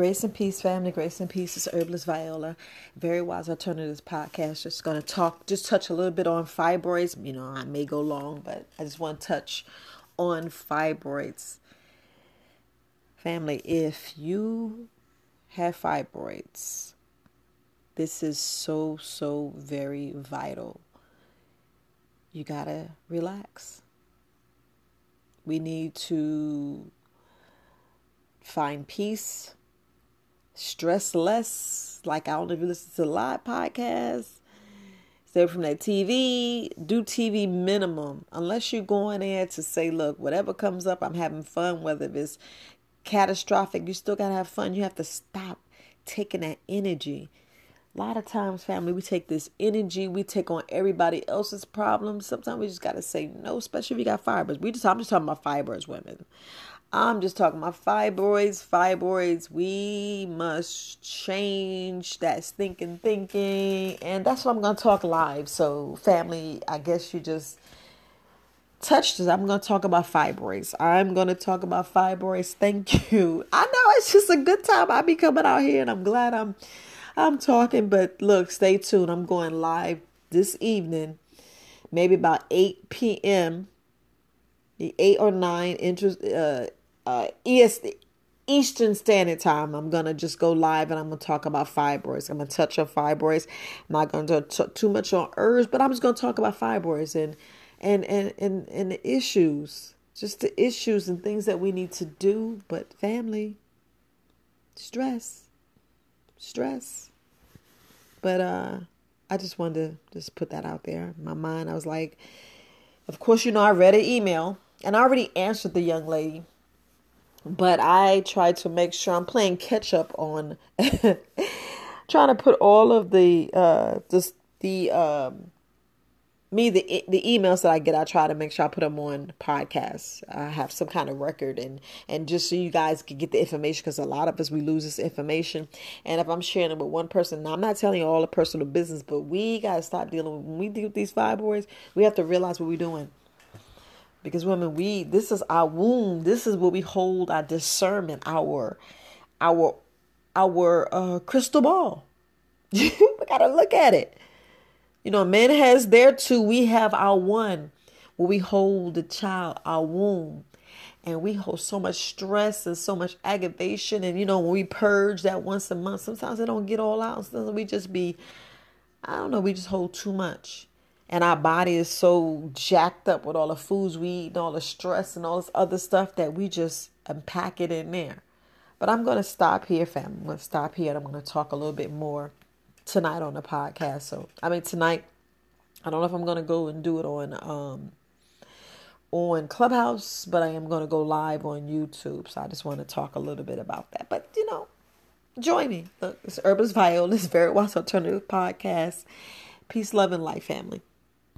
Grace and peace, family. Grace and peace. It's Herbalist Viola. Very Wise Alternatives podcast. Just going to talk, just touch a little bit on fibroids. You know, I may go long, but I just want to touch on fibroids. Family, if you have fibroids, this is so, so very vital. You got to relax. We need to find peace stress less. Like I don't know if you listen to a live podcasts. Stay from that TV. Do TV minimum. Unless you go in there to say, look, whatever comes up, I'm having fun. Whether it's catastrophic, you still gotta have fun. You have to stop taking that energy. A lot of times, family, we take this energy, we take on everybody else's problems. Sometimes we just gotta say no, especially if you got fibers. We just I'm just talking about fibers, women. I'm just talking about fibroids, fibroids. We must change that stinking thinking. And that's what I'm going to talk live. So, family, I guess you just touched this. I'm going to talk about fibroids. I'm going to talk about fibroids. Thank you. I know it's just a good time. I be coming out here and I'm glad I'm I'm talking, but look, stay tuned. I'm going live this evening, maybe about 8 p.m. The 8 or 9 interest uh uh, EST, Eastern Standard Time. I'm gonna just go live and I'm gonna talk about fibroids. I'm gonna touch on fibroids. I'm not gonna talk too much on herbs, but I'm just gonna talk about fibroids and and and and and the issues, just the issues and things that we need to do. But family, stress, stress. But uh, I just wanted to just put that out there. In my mind, I was like, of course, you know, I read an email and I already answered the young lady but I try to make sure I'm playing catch up on trying to put all of the uh just the um me the the emails that I get I try to make sure I put them on podcasts. I have some kind of record and and just so you guys can get the information because a lot of us we lose this information. And if I'm sharing it with one person now I'm not telling you all the personal business but we got to stop dealing with when we deal with these fibroids we have to realize what we're doing. Because women we this is our womb. This is where we hold our discernment our our our uh, crystal ball. We gotta look at it you know man has their two we have our one where we hold the child our womb and we hold so much stress and so much aggravation and you know when we purge that once a month sometimes it don't get all out sometimes we just be i don't know we just hold too much and our body is so jacked up with all the foods we eat and all the stress and all this other stuff that we just unpack it in there. But I'm going to stop here, fam. I'm going to stop here and I'm going to talk a little bit more tonight on the podcast. So, I mean, tonight, I don't know if I'm to go and do it on, um, on Clubhouse, but I am to go live on YouTube. So I just want to talk a little bit about that. But, you know, join me. Look, it's Herbalist Viola, this Very Wise Alternative Podcast. Peace, love, and life, family.